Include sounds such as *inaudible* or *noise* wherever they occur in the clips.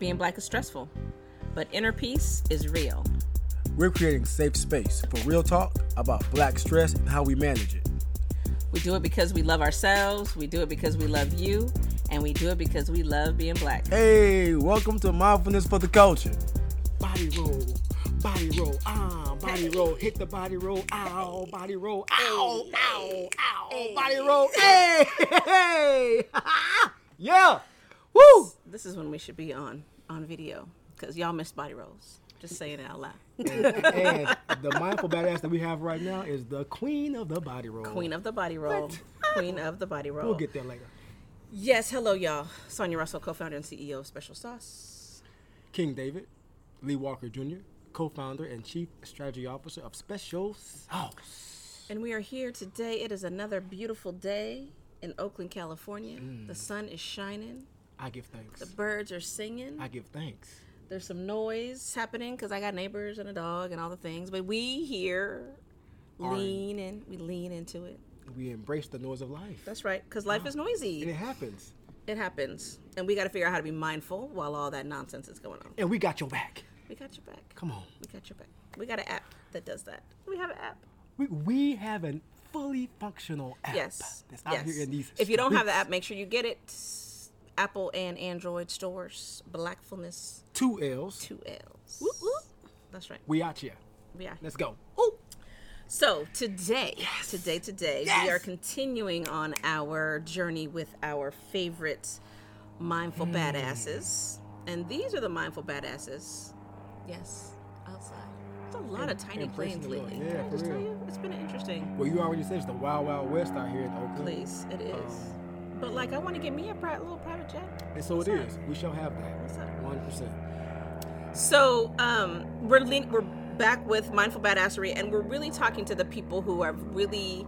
Being black is stressful, but inner peace is real. We're creating safe space for real talk about black stress and how we manage it. We do it because we love ourselves, we do it because we love you, and we do it because we love being black. Hey, welcome to Mindfulness for the Culture. Body roll, body roll, ah, body roll, hit the body roll, ow, body roll, ow, ow, ow, body roll, hey, hey, *laughs* *laughs* yeah, woo. This is when we should be on on video because y'all missed body rolls. Just saying it out loud. and *laughs* the mindful badass that we have right now is the queen of the body roll. Queen of the body roll. Queen of the body roll. We'll get there later. Yes, hello y'all. Sonia Russell, co-founder and CEO of Special Sauce. King David, Lee Walker Jr., co-founder and chief strategy officer of Special Sauce. And we are here today. It is another beautiful day in Oakland, California. The mm. sun is shining. I give thanks. The birds are singing. I give thanks. There's some noise happening because I got neighbors and a dog and all the things. But we here Are- lean in. We lean into it. We embrace the noise of life. That's right. Because life is noisy. and it happens. It happens. And we got to figure out how to be mindful while all that nonsense is going on. And we got your back. We got your back. Come on. We got your back. We got an app that does that. We have an app. We, we have a fully functional app Yes. that's out yes. here in these if you don't have the app, make sure you get it. Apple and Android stores. Blackfulness, Two L's. two L's. That's right. We out here. We are. Let's go. Ooh. So today, today, today, we are continuing on our journey with our favorite mindful Hmm. badasses, and these are the mindful badasses. Yes, outside. It's a lot of tiny planes lately. Yeah, Can I for just tell you, it's been interesting Well, you already said it's the Wild Wild West out here in Oakland. place. It is, but like, I want to get me a pri- little private jet. And so it is. We shall have What's that. up? 100%. So um, we're lean- we're back with mindful badassery, and we're really talking to the people who have really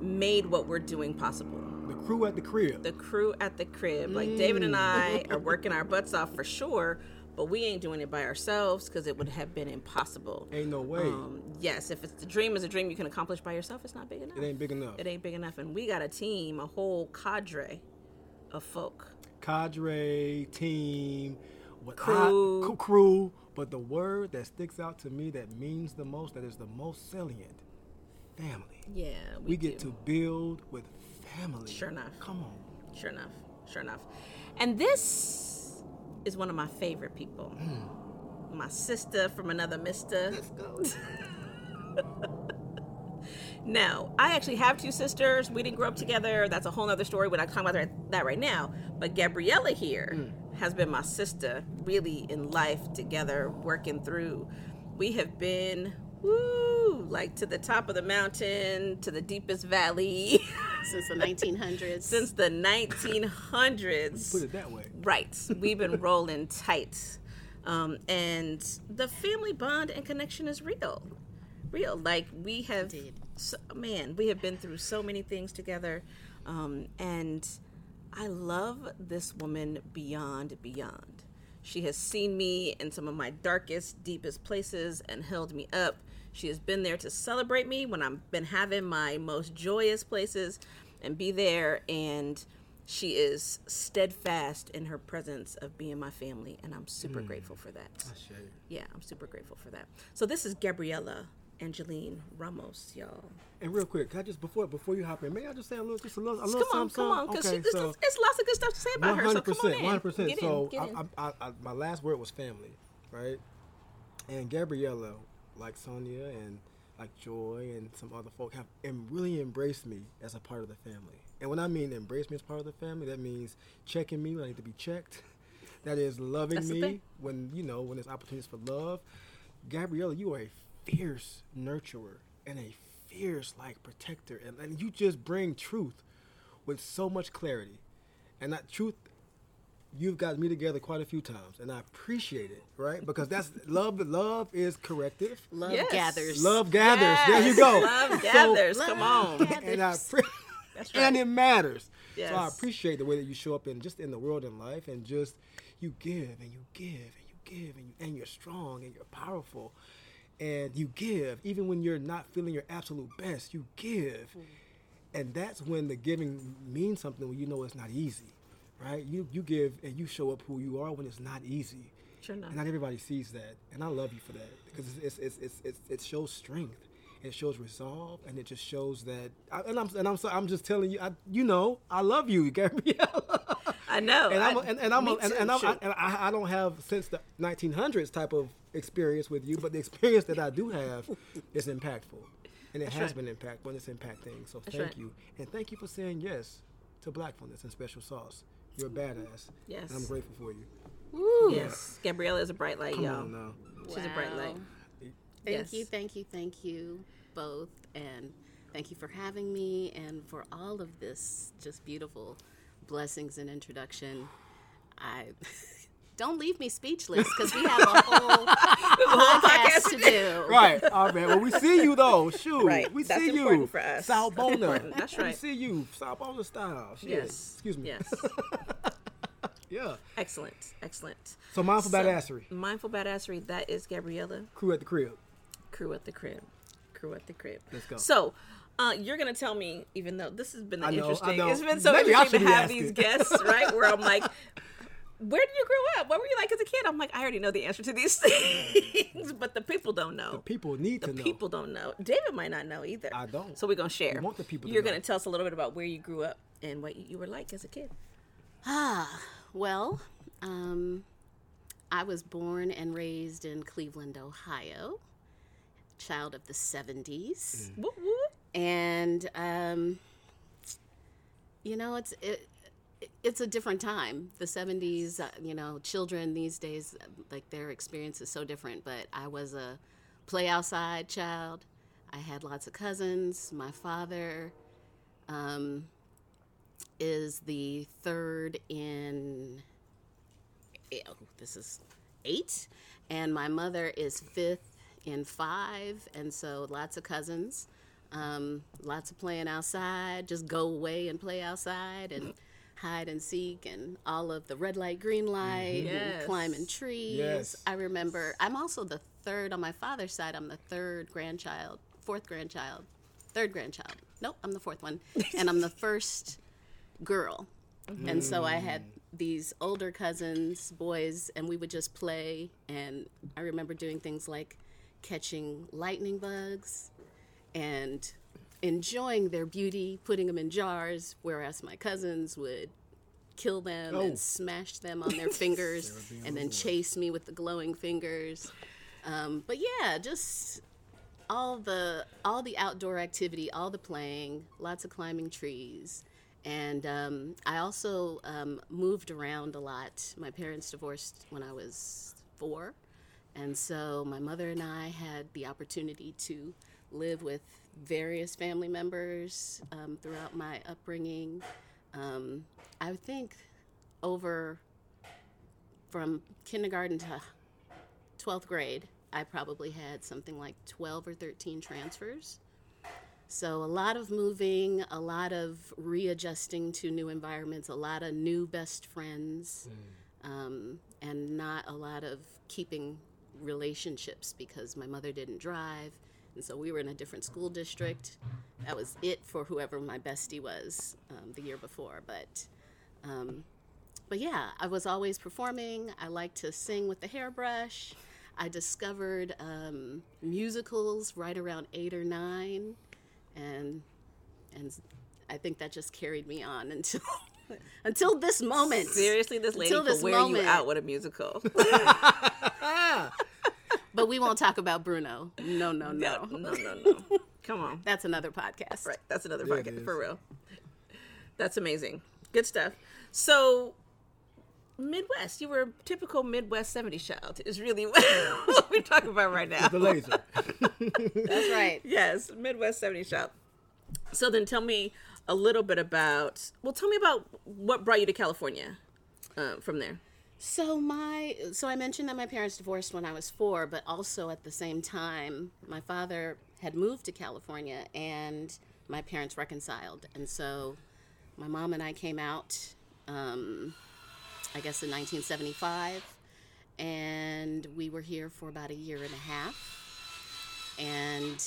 made what we're doing possible. The crew at the crib. The crew at the crib, like David and I, are working our butts off for sure, but we ain't doing it by ourselves because it would have been impossible. Ain't no way. Um, yes, if it's the dream is a dream you can accomplish by yourself, it's not big enough. it ain't big enough. It ain't big enough, and we got a team, a whole cadre of folk. Cadre, team, what Crew. I- crew. But the word that sticks out to me that means the most, that is the most salient, family. Yeah, we, We, get do. to build with family. Sure enough. Come on. Sure enough. Sure enough. And this is one of my favorite people. My sister from another mister. Let's go. *laughs* now, I actually have two sisters. We didn't grow up together. That's a whole other story. We're not talking about that- that right now. But Gabriella here mm. has been my sister really in life together, working through. We have been, woo, like to the top of the mountain, to the deepest valley. *laughs* since the 1900s. since the 1900s. Put it that way. Right. We've been rolling tight. Um, and the family bond and connection is real. Real. Like we have, so, man, we have been through so many things together. Um, and I love this woman beyond, beyond. She has seen me in some of my darkest, deepest places and held me up. She has been there to celebrate me when I've been having my most joyous places and be there. And she is steadfast in her presence of being my family. And I'm super mm. grateful for that. Yeah, I'm super grateful for that. So this is Gabriella Angeline Ramos, y'all. And real quick, can I just before before you hop in, may I just say a little, just a little, a Come little on, something, come on, because Okay, it's, so it's lots of good stuff to say about one her. So come on in. one hundred percent. So. I, I, I, my last word was family, right? And Gabriella, like Sonia and like Joy and some other folk, have em- really embraced me as a part of the family. And when I mean embrace me as part of the family, that means checking me when I need to be checked. *laughs* That is loving That's me when you know when there's opportunities for love. Gabriella, you are a fierce nurturer and a fierce like protector, and, and you just bring truth with so much clarity. And that truth, you've got me together quite a few times, and I appreciate it, right? Because that's love. Love is corrective. Love Yes. gathers. Love gathers. There you go. Love So- gathers. Come on. and I appre- *laughs* That's and it matters. So I appreciate the way that you show up in just in the world and life, and just you give and you give and you give and you and you're strong and you're powerful, and you give even when you're not feeling your absolute best. You give, mm. and that's when the giving means something. When you know it's not easy, right? You you give and you show up who you are when it's not easy. Sure enough. And not everybody sees that, and I love you for that because it's it's it's, it's, it shows strength, it shows resolve, and it just shows that. I, and I'm and I'm so, I'm just telling you, I, you know, I love you, Gabrielle. *laughs* I know. and I'm I- and, and I'm me and, and, I'm, I, and I, I don't have since the 1900s type of experience with you, but the experience that I do have *laughs* is impactful, and it That's has right. been impactful, and it's impacting. So That's thank right. you, and thank you for saying yes to Blackfulness and Special Sauce. You're a badass. Yes. and I'm grateful for you. Woo. yes, Gabriella is a bright light, Come y'all. on now. She's a bright light. Wow. Thank you, thank you, thank you both. And thank you for having me and for all of this just beautiful blessings and introduction. I *laughs* don't leave me speechless because we have a whole *laughs* whole podcast to do. Right, all right. Well, we see you though. *laughs* Shoot, Right, we that's see you. for us. Sal That's. That's We see you, Sal Bona style. Shit. Yes. Excuse me. Yes. *laughs* Yeah. excellent. Excellent. So mindful So, badassery. Mindful badassery. That is Gabriella. Crew at the crib. Crew at the crib. Crew at the crib. Let's go. So, uh, you're gonna tell me, even though this has been know, interesting, it's been so Maybe interesting to have asking. these guests, right? Where I'm like, where did you grow up? What were you like as a kid? I'm like, I already know the answer to these *laughs* things, but the people don't know. People need The to know. people don't know. David might not know either. I don't. So we're gonna share. We want the people You're gonna tell us a little bit about where you grew up and what you were like as a kid. Ah, well, um, I was born and raised in Cleveland, Ohio, child of the 70s. Whoop, whoop. and um, you know it's it, it's a different time. The 70s uh, you know children these days like their experience is so different but i was a play outside child. I had lots of cousins. My father um, is the third in oh, this is eight, and my mother is fifth in five, and so lots of cousins, um, lots of playing outside. Just go away and play outside and hide and seek, and all of the red light, green light, mm-hmm. Yes. climbing trees. Yes. I remember. I'm also the third on my father's side. I'm the third grandchild, fourth grandchild, third grandchild. Nope, I'm the fourth one, and I'm the first girl. Mm-hmm. And so I had these older cousins, boys, and we would just play. And I remember doing things like catching lightning bugs and enjoying their beauty, putting them in jars, whereas my cousins would kill them Oh. and smash them on their *laughs* fingers and then chase me with the glowing fingers. Um, but yeah, just all the all the outdoor activity, all the playing, lots of climbing trees, and um, I also um, moved around a lot. My parents divorced when I was four, and so my mother and I had the opportunity to live with various family members um, throughout my upbringing. Um, I think over from kindergarten to 12th grade, I probably had something like 12 or 13 transfers. So, a lot of moving, a lot of readjusting to new environments, a lot of new best friends, um, and not a lot of keeping relationships because my mother didn't drive. And so we were in a different school district. That was it for whoever my bestie was um, the year before. But um, but yeah, I was always performing. I liked to sing with the hairbrush. I discovered um, musicals right around eight or nine, and and I think that just carried me on until *laughs* until this moment. Seriously, this lady Until could this wear moment. you out with a musical. *laughs* *laughs* But we won't talk about Bruno. No, no, no, no. no, no, no. Come on. That's another podcast. Right. That's another Yeah, podcast for real. That's amazing. Good stuff. So, Midwest, you were a typical Midwest 70s child, is really *laughs* what we're talking about right now. The laser. *laughs* That's right. Yes, Midwest 70s child. So, then tell me a little bit about, well, tell me about what brought you to California uh, from there. So my so I mentioned that my parents divorced when I was 4, but also at the same time my father had moved to California and my parents reconciled. And so my mom and I came out um, I guess in 1975 and we were here for about a year and a half. And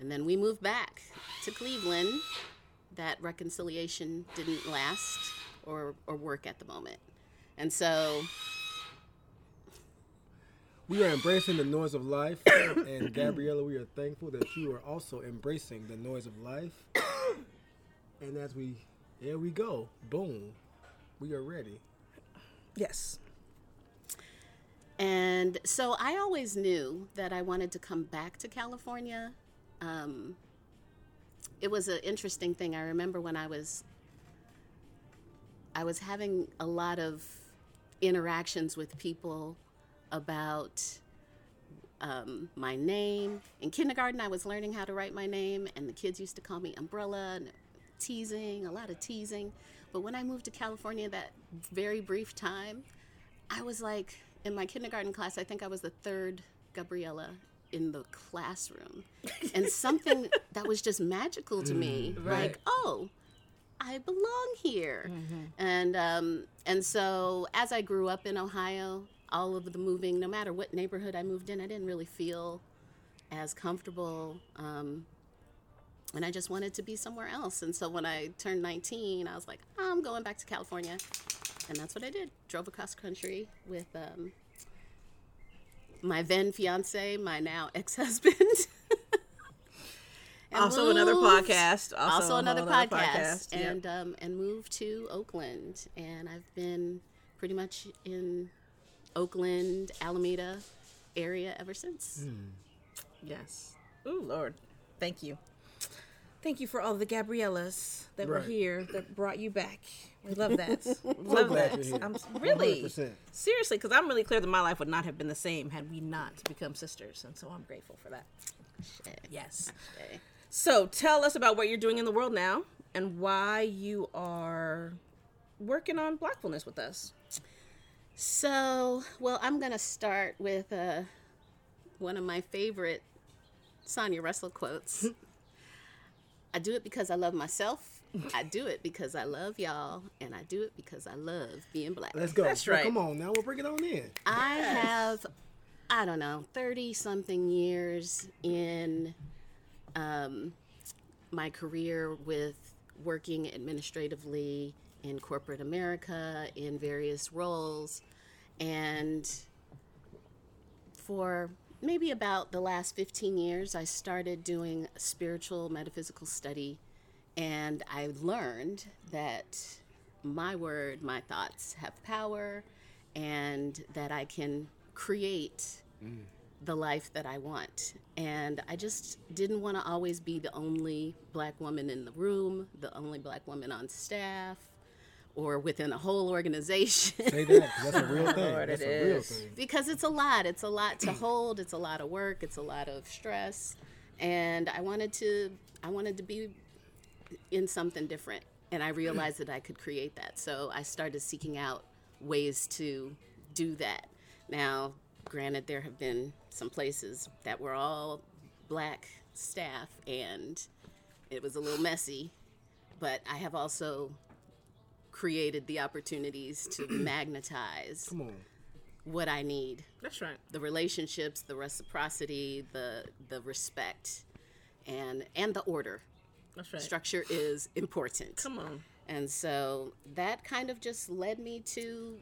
and then we moved back to Cleveland. That reconciliation didn't last or or work at the moment. And so We are embracing the noise of life, and Gabriella, we are thankful that you are also embracing the noise of life. And as we, here we go, boom, we are ready. Yes. And so I always knew that I wanted to come back to California. Um, it was an interesting thing. I remember when I was I was having a lot of interactions with people about um, my name. In kindergarten, I was learning how to write my name, and the kids used to call me Umbrella and teasing, a lot of teasing. But when I moved to California, that very brief time, I was like, in my kindergarten class, I think I was the third Gabriella in the classroom. And something *laughs* that was just magical to me, like, oh, I belong here. And um, and so as I grew up in Ohio, all of the moving, no matter what neighborhood I moved in, I didn't really feel as comfortable. Um, and I just wanted to be somewhere else. And so when I turned 19, I was like, I'm going back to California. And that's what I did. Drove across country with um, my then fiance, my now ex husband. *laughs* Also another podcast. Also, Also, a another whole podcast, Yep. and um, and moved to Oakland, and I've been pretty much in Oakland, Alameda area ever since. Yes. Oh Lord. Thank you. Thank you for all the Gabriellas that were here that brought you back. We love that. *laughs* love that. I'm really 100%. seriously because I'm really clear that my life would not have been the same had we not become sisters, and so I'm grateful for that. Yes. Okay. So tell us about what you're doing in the world now and why you are working on Blackfulness with us. So, well, I'm gonna start with uh, one of my favorite Sonia Russell quotes. *laughs* I do it because I love myself. I do it because I love y'all, and I do it because I love being black. Let's go. That's Now, right. Come on, now we'll bring it on in. I have, I don't know, 30 something years in um, my career with working administratively in corporate America in various roles. And for maybe about the last 15 years, I started doing spiritual metaphysical study. And I learned that my word, my thoughts have power, and that I can create the life that I want. And I just didn't want to always be the only black woman in the room, the only black woman on staff, or within a whole organization. Say that. 'cause That's a real *laughs* thing. Lord, that's it a real thing. because it's a lot. It's a lot to hold. It's a lot of work. It's a lot of stress, and I wanted to. I wanted to be in something different, and I realized that I could create that. So I started seeking out ways to do that. Now, granted, there have been some places that were all black staff, and it was a little messy. But I have also created the opportunities to *clears throat* magnetize Come on. what I need That's right. the relationships, the reciprocity, the the respect, and and the order. That's right. Structure is important. Come on. And so that kind of just led me to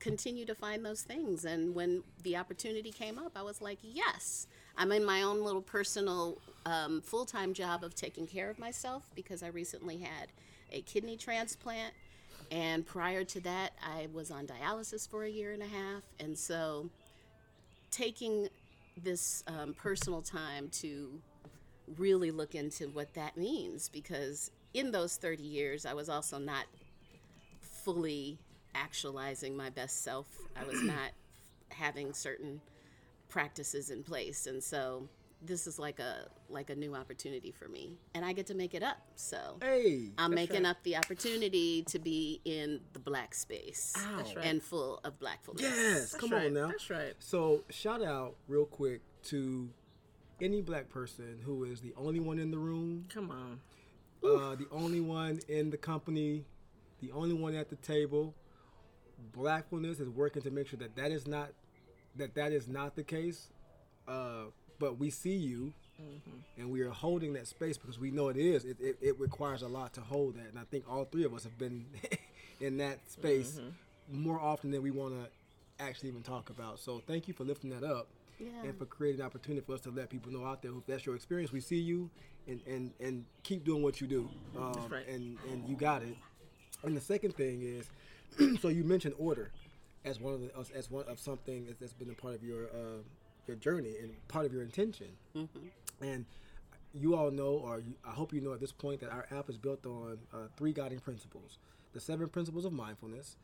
continue to find those things. And when the opportunity came up, I was like, yes, I'm in my own little personal um, full time job of taking care of myself because I recently had a kidney transplant. And prior to that, I was on dialysis for a year and a half. And so taking this um, personal time to really look into what that means because in those 30 years I was also not fully actualizing my best self. I was *clears throat* not having certain practices in place and so this is like a like a new opportunity for me and I get to make it up. So Hey. I'm making right. up the opportunity to be in the black space That's right. and full of blackfulness. Yes. That's Come right. on now. That's right. So shout out real quick to any black person who is the only one in the room, Come on. uh, the only one in the company, the only one at the table. Blackfulness is working to make sure that that is not that that is not the case. Uh, but we see you, and we are holding that space because we know it is. It, it, it requires a lot to hold that, and I think all three of us have been *laughs* in that space more often than we want to actually even talk about. So thank you for lifting that up Yeah. and for creating an opportunity for us to let people know out there if that's your experience. We see you and and, and keep doing what you do. Um, right. And and you got it. And the second thing is, *clears throat* so you mentioned order as one of the, as- one of something that's- been a part of your uh, your journey and part of your intention. And you all know, or you, I hope you know at this point, that our app is built on uh, three guiding principles: the seven principles of mindfulness,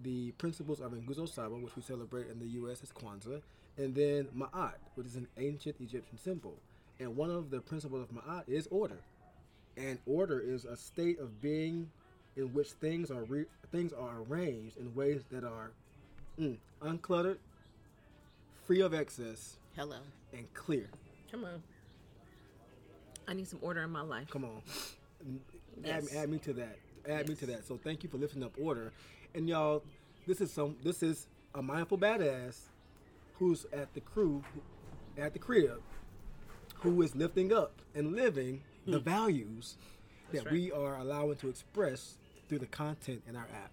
the principles of Nguzo Saba, which we celebrate in the U.S. as Kwanzaa, and then Ma'at, which is an ancient Egyptian symbol. And one of the principles of Ma'at is order, and order is a state of being in which things are re- things are arranged in ways that are mm, uncluttered, free of excess, Hello. and clear. Come on. I need some order in my life. Come on. Yes. Add, add me to that. Add me to that. So thank you for lifting up order. And y'all, this is some this is a mindful badass who's at the crew at the crib who is lifting up and living the values that right. we are allowing to express through the content in our app.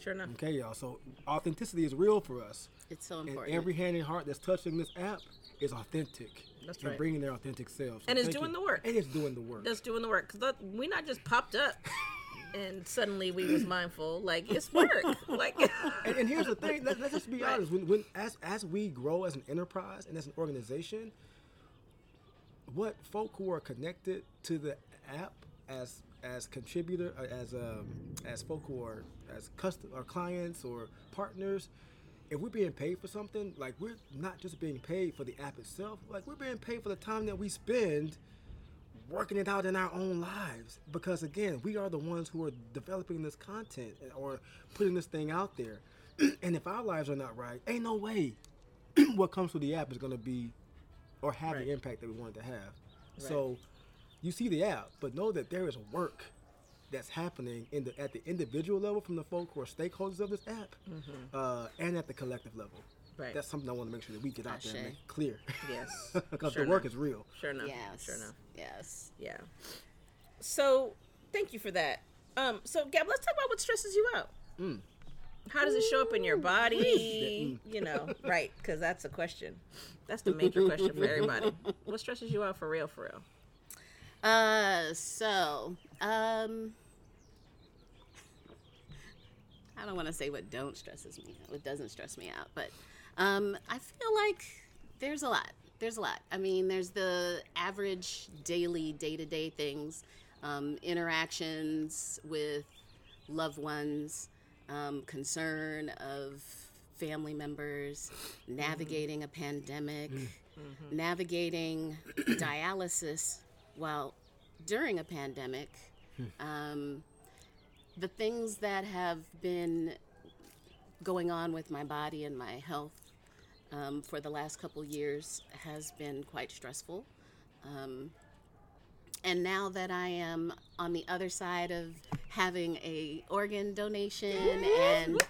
Sure enough. Okay, y'all. So authenticity is real for us. It's so And important. every hand and heart that's touching this app is authentic. That's right. and bringing their authentic selves. So And it's doing you. the work. And it's doing the work. That's doing the work. Cause that- we not just popped up *laughs* and suddenly we was mindful. Like it's work. *laughs* like and, and here's the thing. Let, let's just be *laughs* Right. honest. When, when as as we grow as an enterprise and as an organization, what folk who are connected to the app as as contributor, uh, as um, as folk who are as custom or clients or partners, if we're being paid for something, like we're not just being paid for the app itself. Like we're being paid for the time that we spend working it out in our own lives because again we are the ones who are developing this content or putting this thing out there *clears throat* and if our lives are not right ain't no way *clears throat* what comes through the app is going to be or have Right. the impact that we want it to have so you see the app but know that there is work that's happening in the at the individual level from the folk who are stakeholders of this app uh, and at the collective level Mm-hmm. Right. that's something i want to make sure that we get out there and make clear Yes. *laughs* because Sure the work enough. is real sure enough. yes. Sure enough. Yes. Yeah. So thank you for that. Um, so Gab, let's talk about what stresses you out. How does it show up in your body? *laughs* You know, right? Because that's a question. That's the major question for everybody. *laughs* What stresses you out for real? For real? Uh, so, um, I don't want to say what don't stresses me, what doesn't stress me out, but um, I feel like there's a lot. There's a lot. I mean, there's the average daily, day to day things, um, interactions with loved ones, um, concern of family members, navigating a pandemic, navigating dialysis while during a pandemic. Um, the things that have been going on with my body and my health um, for the last couple years has been quite stressful. Um, and now that I am on the other side of having a organ donation and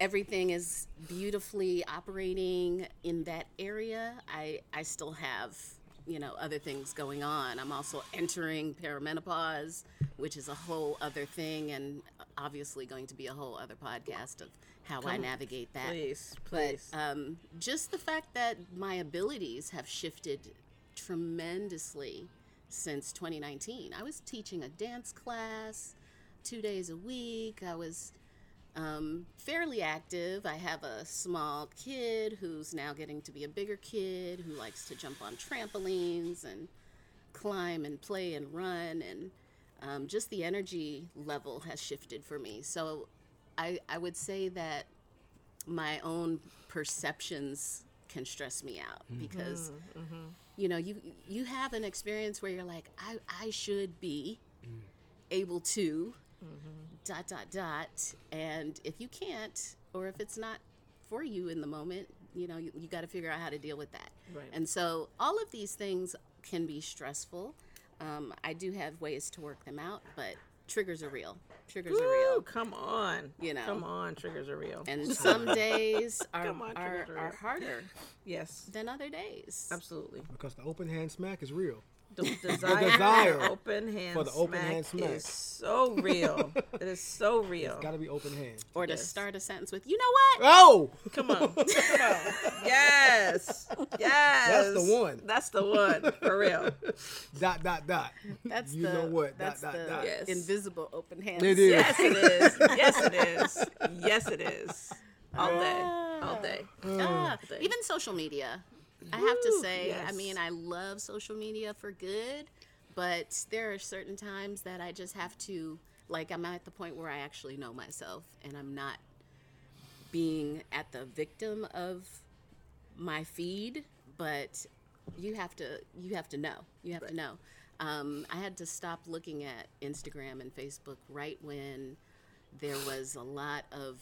everything is beautifully operating in that area, I, I still have, you know, other things going on. I'm also entering perimenopause, which is a whole other thing and obviously going to be a whole other podcast of how I navigate that. Please, But please. um, just the fact that my abilities have shifted tremendously since 2019. I was teaching a dance class two days a week. I was um, fairly active. I have a small kid who's now getting to be a bigger kid who likes to jump on trampolines and climb and play and run. And um, just the energy level has shifted for me. So I, I would say that my own perceptions can stress me out because you know you you have an experience where you're like I I should be able to dot dot dot and if you can't or if it's not for you in the moment you know you, you got to figure out how to deal with that Right. and so all of these things can be stressful um, I do have ways to work them out but triggers are real triggers are real come on. You know. Come on. Triggers are real. and *laughs* some days are, Come on, are, triggers are are harder yes. than other days. Absolutely. because the open hand smack is real. *laughs* The desire, desire for open hand for the open smack hand smack. is so real. *laughs* it is so real. Got to be open hand. Or to start a sentence with, you know what? Oh, Come on, *laughs* come on. Yes, yes. That's the one. That's the one for real. dot dot dot. That's you the, know what? That's dot the dot dot. Yes. invisible open hand. It is. Yes, it is. Yes, it is. Yes, it is. All day, all day. Ah, Thing. even social media. I have to say, I mean, I love social media for good, but there are certain times that I just have to, like, I'm at the point where I actually know myself and I'm not being at the victim of my feed, but you have to you have to know. You have to know. Um, I had to stop looking at Instagram and Facebook right when there was a lot of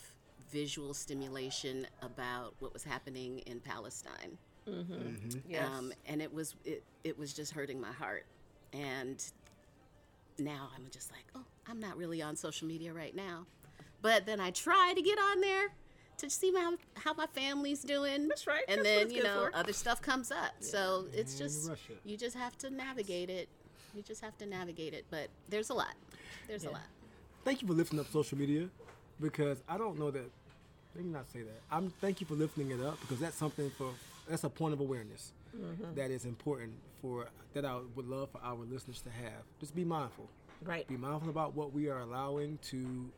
visual stimulation about what was happening in Palestine. Yes. Um, and it was it, it was just hurting my heart. And now I'm just like, oh, I'm not really on social media right now. But then I try to get on there to see how, how my family's doing. That's right. And That's then, you know, for. other stuff comes up. So it's Man, just, rush it. you just have to navigate it. You just have to navigate it. But there's a lot. There's a lot. Thank you for lifting up social media, because I don't know that. Let me not say that. I'm thank you for lifting it up because that's something for that's a point of awareness Mm-hmm. that is important for that I would love for our listeners to have. Just be mindful. right. Be mindful about what we are allowing to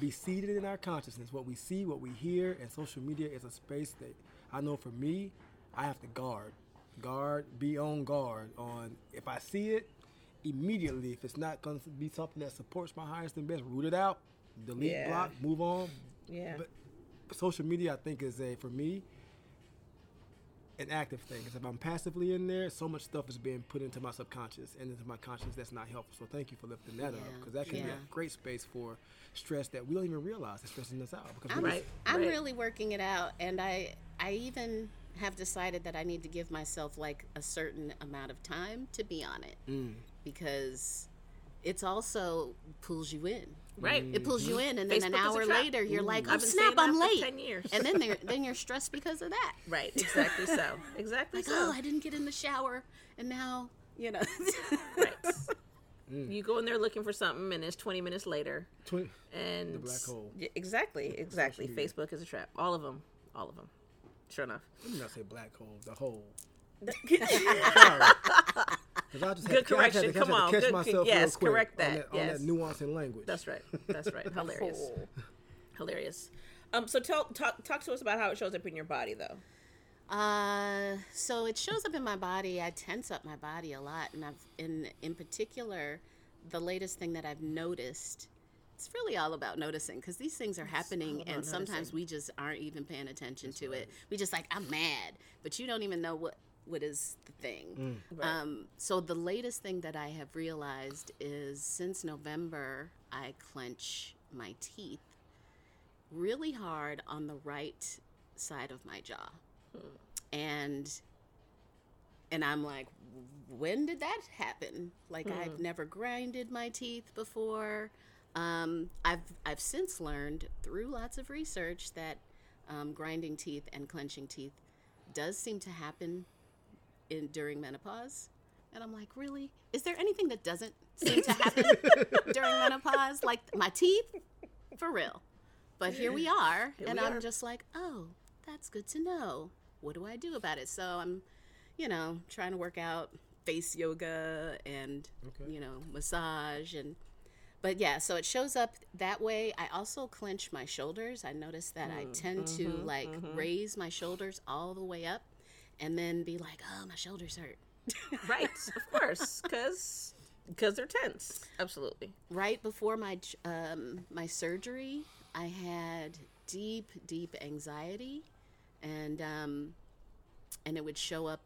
be seated in our consciousness, what we see, what we hear, and social media is a space that I know for me, I have to guard. Guard, be on guard on if I see it, immediately, if it's not going to be something that supports my highest and best, root it out, delete, Yeah. block, move on. Yeah. But social media, I think, is a, for me, an active thing. Because if I'm passively in there, so much stuff is being put into my subconscious and into my conscious that's not helpful. So thank you for lifting that up because that can be a great space for stress that we don't even realize is stressing us out. Because I'm, Right. I'm right. really working it out, and I I even have decided that I need to give myself like a certain amount of time to be on it Mm. because it's also pulls you in. Right. It pulls you mm-hmm. in, and then an Facebook is a hour later, you're like, mm-hmm. oh, I've "Oh been snap, I'm late," 10 years. and then they're, then you're stressed because of that. *laughs* Right. Exactly so. *laughs* Exactly Like, oh, so. oh, I didn't get in the shower, and now you know. *laughs* right. You go in there looking for something, and it's 20 minutes later. Twen- And The black hole. Yeah, exactly. Exactly. media. Facebook is a trap. All of them. All of them. Sure enough. Let me not say black hole, the hole. Sorry. 'Cause I just had Good to- I just had correction. to- I Come had to on. catch Good- myself yes, real quick correct on that. that, on Yes. that nuance in language. That's right. That's right. *laughs* Hilarious. Hilarious. Um. So tell talk talk to us about how it shows up in your body, though. Uh, so it shows up in my body. I tense up my body a lot, and I've in in particular, the latest thing that I've noticed. It's really all about noticing because these things are happening, about and sometimes we just aren't even paying attention to it. We just like I'm mad, but you don't even know what what is the thing. Right. Um, so the latest thing that I have realized is since November, I clench my teeth really hard on the right side of my jaw and and I'm like, when did that happen? Like I've never grinded my teeth before. Um, I've I've since learned through lots of research that um, grinding teeth and clenching teeth does seem to happen in during menopause. And I'm like, really? Is there anything that doesn't seem to happen *laughs* during menopause? Like my teeth, for real. But here we are, and we I'm are. just like, oh, that's good to know. What do I do about it? So I'm, you know, trying to work out face yoga and Okay. you know massage and. But yeah, so it shows up that way. I also clench my shoulders. I notice that I hmm. tend to mm-hmm. like mm-hmm. raise my shoulders all the way up, and then be like, oh, my shoulders hurt. *laughs* Right. of course. Because because they're tense. Absolutely. right before my um, my surgery, I had deep, deep anxiety, and um, and it would show up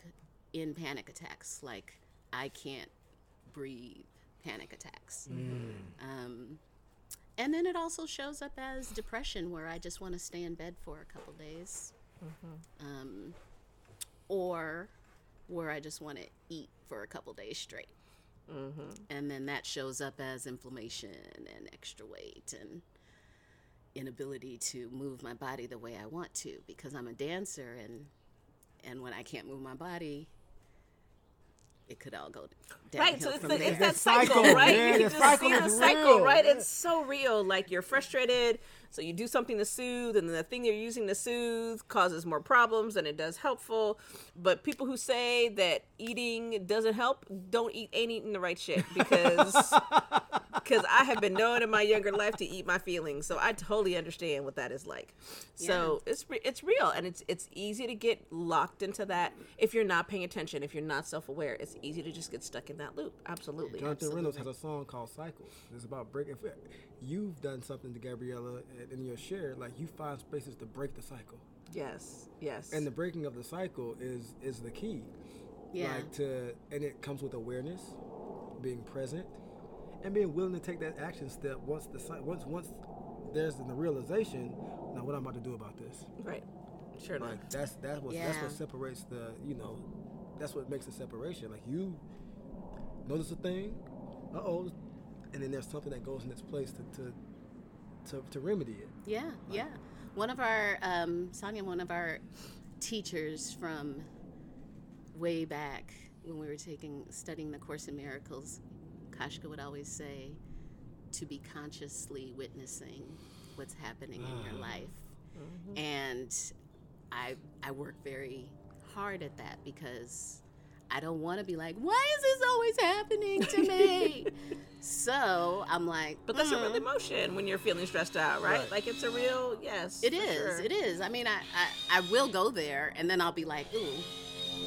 in panic attacks, like I can't breathe, panic attacks. Um, and then it also shows up as depression, where I just want to stay in bed for a couple days, um, or where I just want to eat for a couple days straight. Mm-hmm. And then that shows up as inflammation and extra weight and inability to move my body the way I want to because I'm a dancer and and when I can't move my body it could all go Right, so it's, from the, it's that That cycle, cycle, right? man, you the just cycle see the cycle, real. right? Yeah. It's so real. Like you're frustrated, so you do something to soothe, and then the thing you're using to soothe causes more problems than it does helpful. But people who say that eating doesn't help don't eat ain't eating the right shit because *laughs* because I have been known in my younger life to eat my feelings, so I totally understand what that is like. So it's re- it's real, and it's it's easy to get locked into that if you're not paying attention, if you're not self aware. It's easy to just get stuck in that loop. Absolutely. Jonathan McReynolds has a song called Cycles. It's about breaking. If you've done something to Gabriella and in your share, like you find spaces to break the cycle, Yes. Yes. and the breaking of the cycle is is the key. Yeah. Like to, and it comes with awareness, being present, and being willing to take that action step once the once once there's the realization. Now, what I'm about to do about this? right. Sure. Like that's that's what that's what separates the you know that's what makes the separation. Like you notice a thing, uh oh, and then there's something that goes in its place to to to, to remedy it. Yeah, yeah. One of our um, Sonia, one of our teachers from way back when we were taking studying the Course in Miracles, Kashka would always say to be consciously witnessing what's happening in your life, and I I work very hard at that because I don't want to be like, why is this always happening to me? *laughs* so I'm like, But that's a real "Mm." emotion when you're feeling stressed out, right? Right. Like it's a real yes. It is. Sure. It is. I mean, I, I I will go there, and then I'll be like, ooh,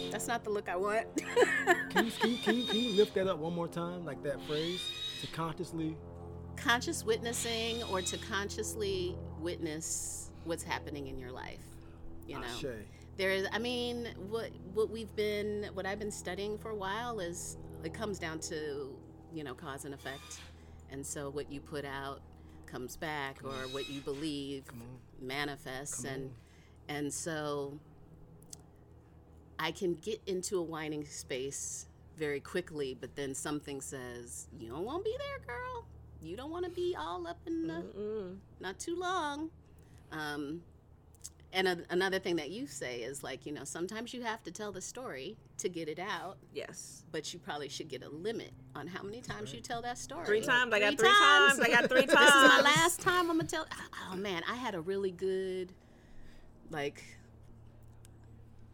that's not the look I want. *laughs* Can you, can you can you can you lift that up one more time, like that phrase, to consciously? Conscious witnessing, or to consciously witness what's happening in your life. You know, Ashe. There is. I mean, what what we've been, what I've been studying for a while is it comes down to you know cause and effect, and so what you put out comes back, or what you believe manifests, and and so I can get into a whining space very quickly, but then something says, "You don't want to be there, girl. You don't want to be all up in the Mm-mm. not too long." Um, and a, another thing that you say is like, you know, sometimes you have to tell the story to get it out, Yes. but you probably should get a limit on how many times you tell that story. Three times. I got three times. I got three times *laughs* this is my last time I'm gonna tell. Oh man, I had a really good, like,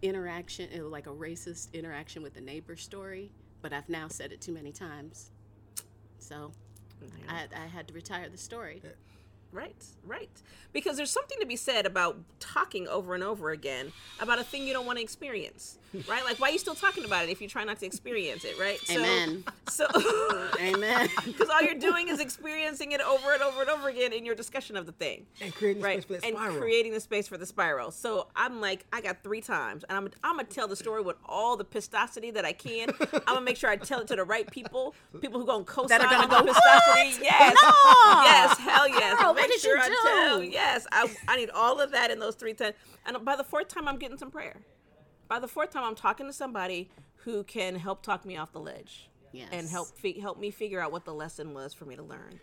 interaction. It was like a racist interaction with the neighbor story, but I've now said it too many times, so I, I had to retire the story. Eh, Right, right. Because there's something to be said about talking over and over again about a thing you don't want to experience, *laughs* right? Like, why are you still talking about it if you try not to experience it, right? Amen. So, Amen. *laughs* because *laughs* all you're doing is experiencing it over and over and over again in your discussion of the thing. And creating the right space for that and spiral. creating the space for the spiral so i'm like i got three times and i'm, I'm gonna tell the story with all the pistosity that i can i'm gonna make sure i tell it to the right people people who gonna co-sign That are gonna on the go, pistosity yes No! yes hell yes Girl, what make sure i do? tell yes I, I need all of that in those three times. And by the fourth time i'm getting some prayer. By the fourth time i'm talking to somebody who can help talk me off the ledge and help help me figure out what the lesson was for me to learn.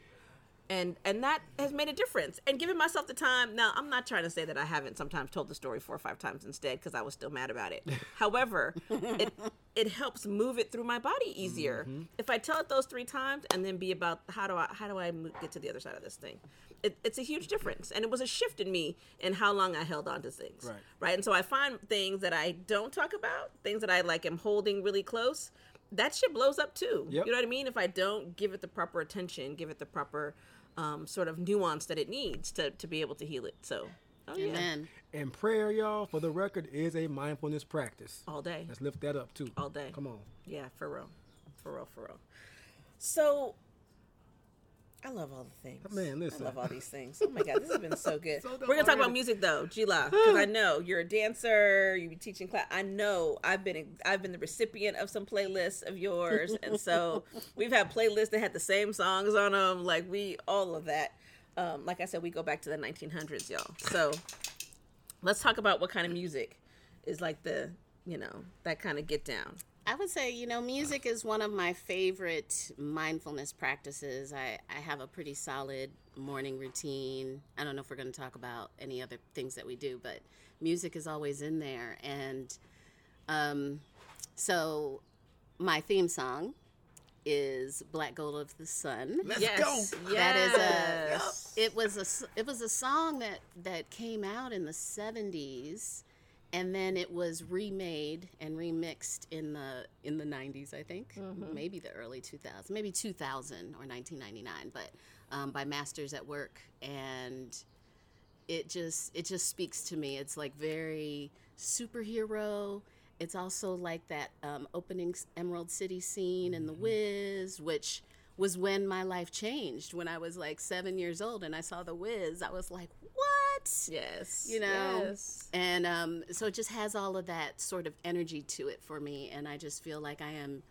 And and that has made a difference. And giving myself the time now i'm not trying to say that i haven't sometimes told the story four or five times instead because i was still mad about it. *laughs* However it it helps move it through my body easier. If i tell it those three times and then be about how do i how do i mo- get to the other side of this thing it, it's a huge difference and it was a shift in me in how long i held on to things Right. right and so i find things that i don't talk about things that i like am holding really close that shit blows up too Yep. you know what i mean if i don't give it the proper attention give it the proper um, sort of nuance that it needs to, to be able to heal it so oh yeah Amen. And prayer, y'all, for the record, is a mindfulness practice. all day Let's lift that up too. all day Come on. yeah for real for real for real so I love all the things. Man, listen. I love all these things. Oh my god, this has been so good. *laughs* So We're gonna talk about music though, Gila, because I know you're a dancer. You be teaching class. I know I've been I've been the recipient of some playlists of yours, and so *laughs* we've had playlists that had the same songs on them. Like we all of that. Um, like I said, we go back to the 1900s, y'all. So let's talk about what kind of music is like the you know that kind of get down. I would say, you know, music is one of my favorite mindfulness practices. I, I have a pretty solid morning routine. I don't know if we're going to talk about any other things that we do, but music is always in there. And um, so my theme song is Black Gold of the Sun. Let's yes. go. That is a Yes. it was a s- it was a song that that came out in the 70s and then it was remade and remixed in the in the 90s I think. Maybe the early 2000s maybe 2000 or 1999 but um, by Masters at Work. And it just it just speaks to me. It's like very superhero. It's also like that um, opening emerald city scene in the wiz which was when my life changed. When i was like seven years old and i saw the wiz i was like what Yes. you know? Yes. and um, so it just has all of that sort of energy to it for me and i just feel like i am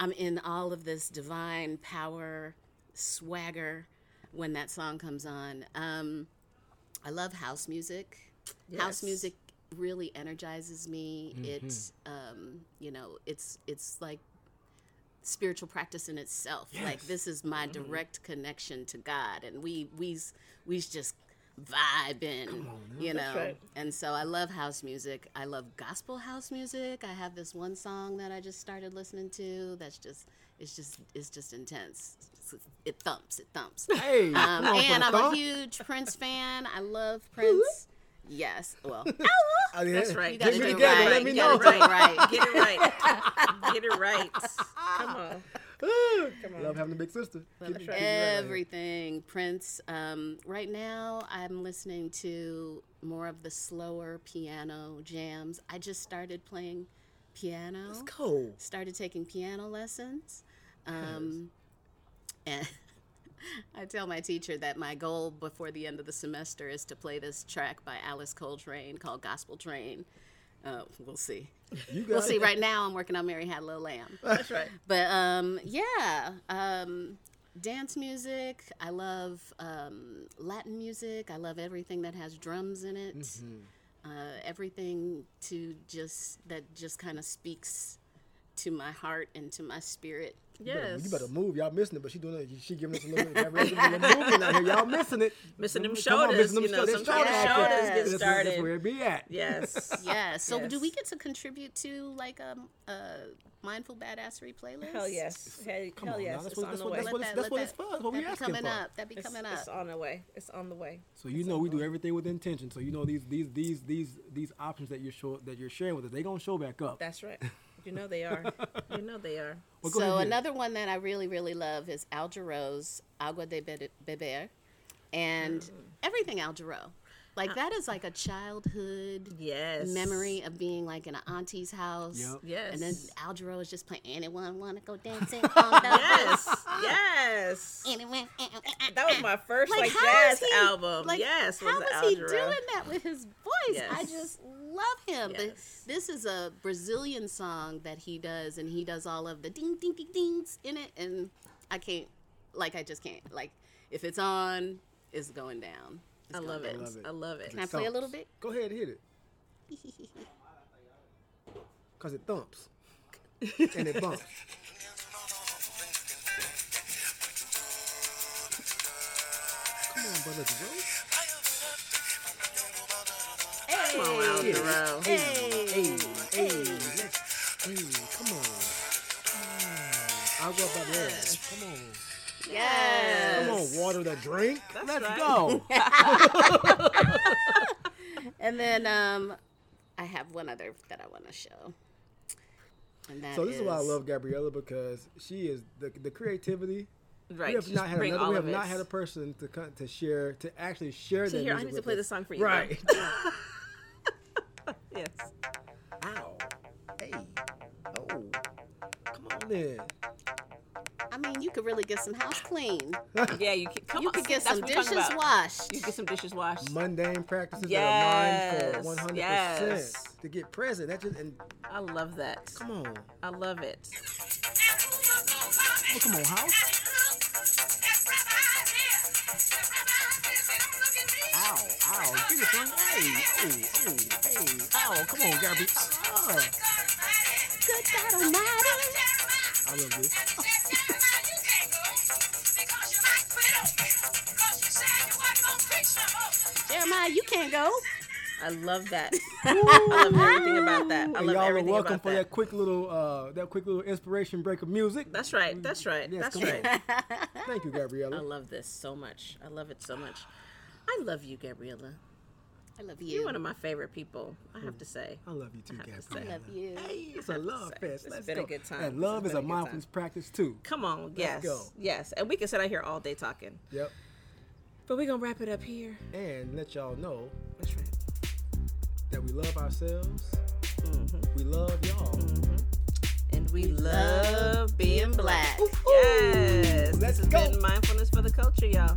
i'm in all of this divine power swagger when that song comes on. Um, i love house music. House music really energizes me. It's um, you know it's it's like spiritual practice in itself. Like this is my direct connection to god and we we we just vibing you know right. and so i love house music i love gospel house music i have this one song that i just started listening to that's just it's just it's just intense it thumps it thumps Hey, um, and i'm the a huge prince fan i love prince yes well *laughs* Oh, yeah. That's right. you gotta Get do it together, right. let me you know. gotta it right Get it right. Get it right. *laughs* Come on. Love having a big sister. Keep it- keep right. right. Everything Prince. Um, right now, I'm listening to more of the slower piano jams. I just started playing piano. Let's go. Started taking piano lessons. Um, and *laughs* I tell my teacher that my goal before the end of the semester is to play this track by Alice Coltrane called Gospel Train. Uh, we'll see. You got We'll it. see. Right now, I'm working on Mary Had a Little Lamb. That's right. *laughs* But um, yeah, um, dance music. I love um, Latin music. I love everything that has drums in it. Mm-hmm. Uh, everything to just that just kind of speaks to my heart and to my spirit. You better- Yes. You better move. Y'all missing it, but she doing it. She giving us a little, Gabrielle giving us little movement out here. Y'all missing it. Missing them Come on, shoulders, missing you know, them sometimes shoulders. the shoulders get That's- That's started. where it be at. Yes. *laughs* Yeah. So do we get to contribute to like um, a mindful badassery playlist? Hell yes. Hell, Come hell on, now, yes. that's It's what- on that's the what- way. that's Let what that- it's- that's let what that- it's for. That's what we that be asking coming for. up. That be coming it's up. It's on the way. It's on the way. So you know we do everything with intention. So you know these these these these these options that you're show, that you're sharing with us, they gonna show back up. That's right. *laughs* You know they are. You know they are. *laughs* Well, so ahead, another one that I really, really love is Al Jarreau's Agua de Beber, and Mm. everything Al Jarreau. Uh, Like uh, that is uh, like a childhood Yes. memory of being like in an auntie's house. Yep. Yes. And then Al Jarreau is just playing. Anyone want to go dancing *laughs* on the Yes. roof? Yes. Anyone? Uh, that was my first like, how jazz he- album. Like, yes. how was was he doing that with his voice? I just love him. But Yes. this is a Brazilian song that he does, and he does all of the ding ding ding dings in it, and I can't, like, I just can't. Like, if it's on, it's going down. It's I love it. love it. I love it. Can I play a little bit? Go ahead, and hit it. *laughs* Cause it thumps *laughs* and it bumps. Come on, brother Jerome. Come on, Al Yeah. Jarreau. Hey, hey, hey, hey, come on. Come on. I'll go about there. Come on. Yes. Come on, water the drink. That's Let's right. go. *laughs* And then um, I have one other that I want to show. And that so this is why I love Gabriella because she is the the creativity. Right. we have just not had another, we have not had a person to to share to actually share See their here, I music need to play us. this song for you. Right. *laughs* Yes. Ow. Hey. Oh. Come on then. I mean, you could really get some house clean. Yeah, you can. Come You on, could get that's some what we're talking dishes washed. You can get some dishes washed. Mundane practices Yes, that are mindful, one hundred yes. percent to get present. That just and I love that. come on. I love it. Oh, come on, house. Ow, ow, get it from hey, oh, oh, hey, ow, come on, Gabby. Ah, Good God Almighty. I love this. Jeremiah, you can't go. I love that. *laughs* I love everything about that. I And love y'all are welcome for that. that quick little uh, that quick little inspiration break of music. That's right. That's right. Yes, That's come on. right. *laughs* Thank you, Gabriella. I love this so much. I love it so much. I love you, Gabriella. I love you. You're one of my favorite people. I have to say. I love you too, have to. I love you. Hey, it's a love fest. it's Let's been a good time. And love is a a good time. mindfulness practice too. Come on. Yes. go. Yes. And we can sit out here all day talking. Yep. But we're going to wrap it up here. And let y'all know That's right. that we love ourselves. Mm-hmm. We love y'all. And we, We love love being black. black. Yes. Let's this has go. been Mindfulness for the Culture, y'all.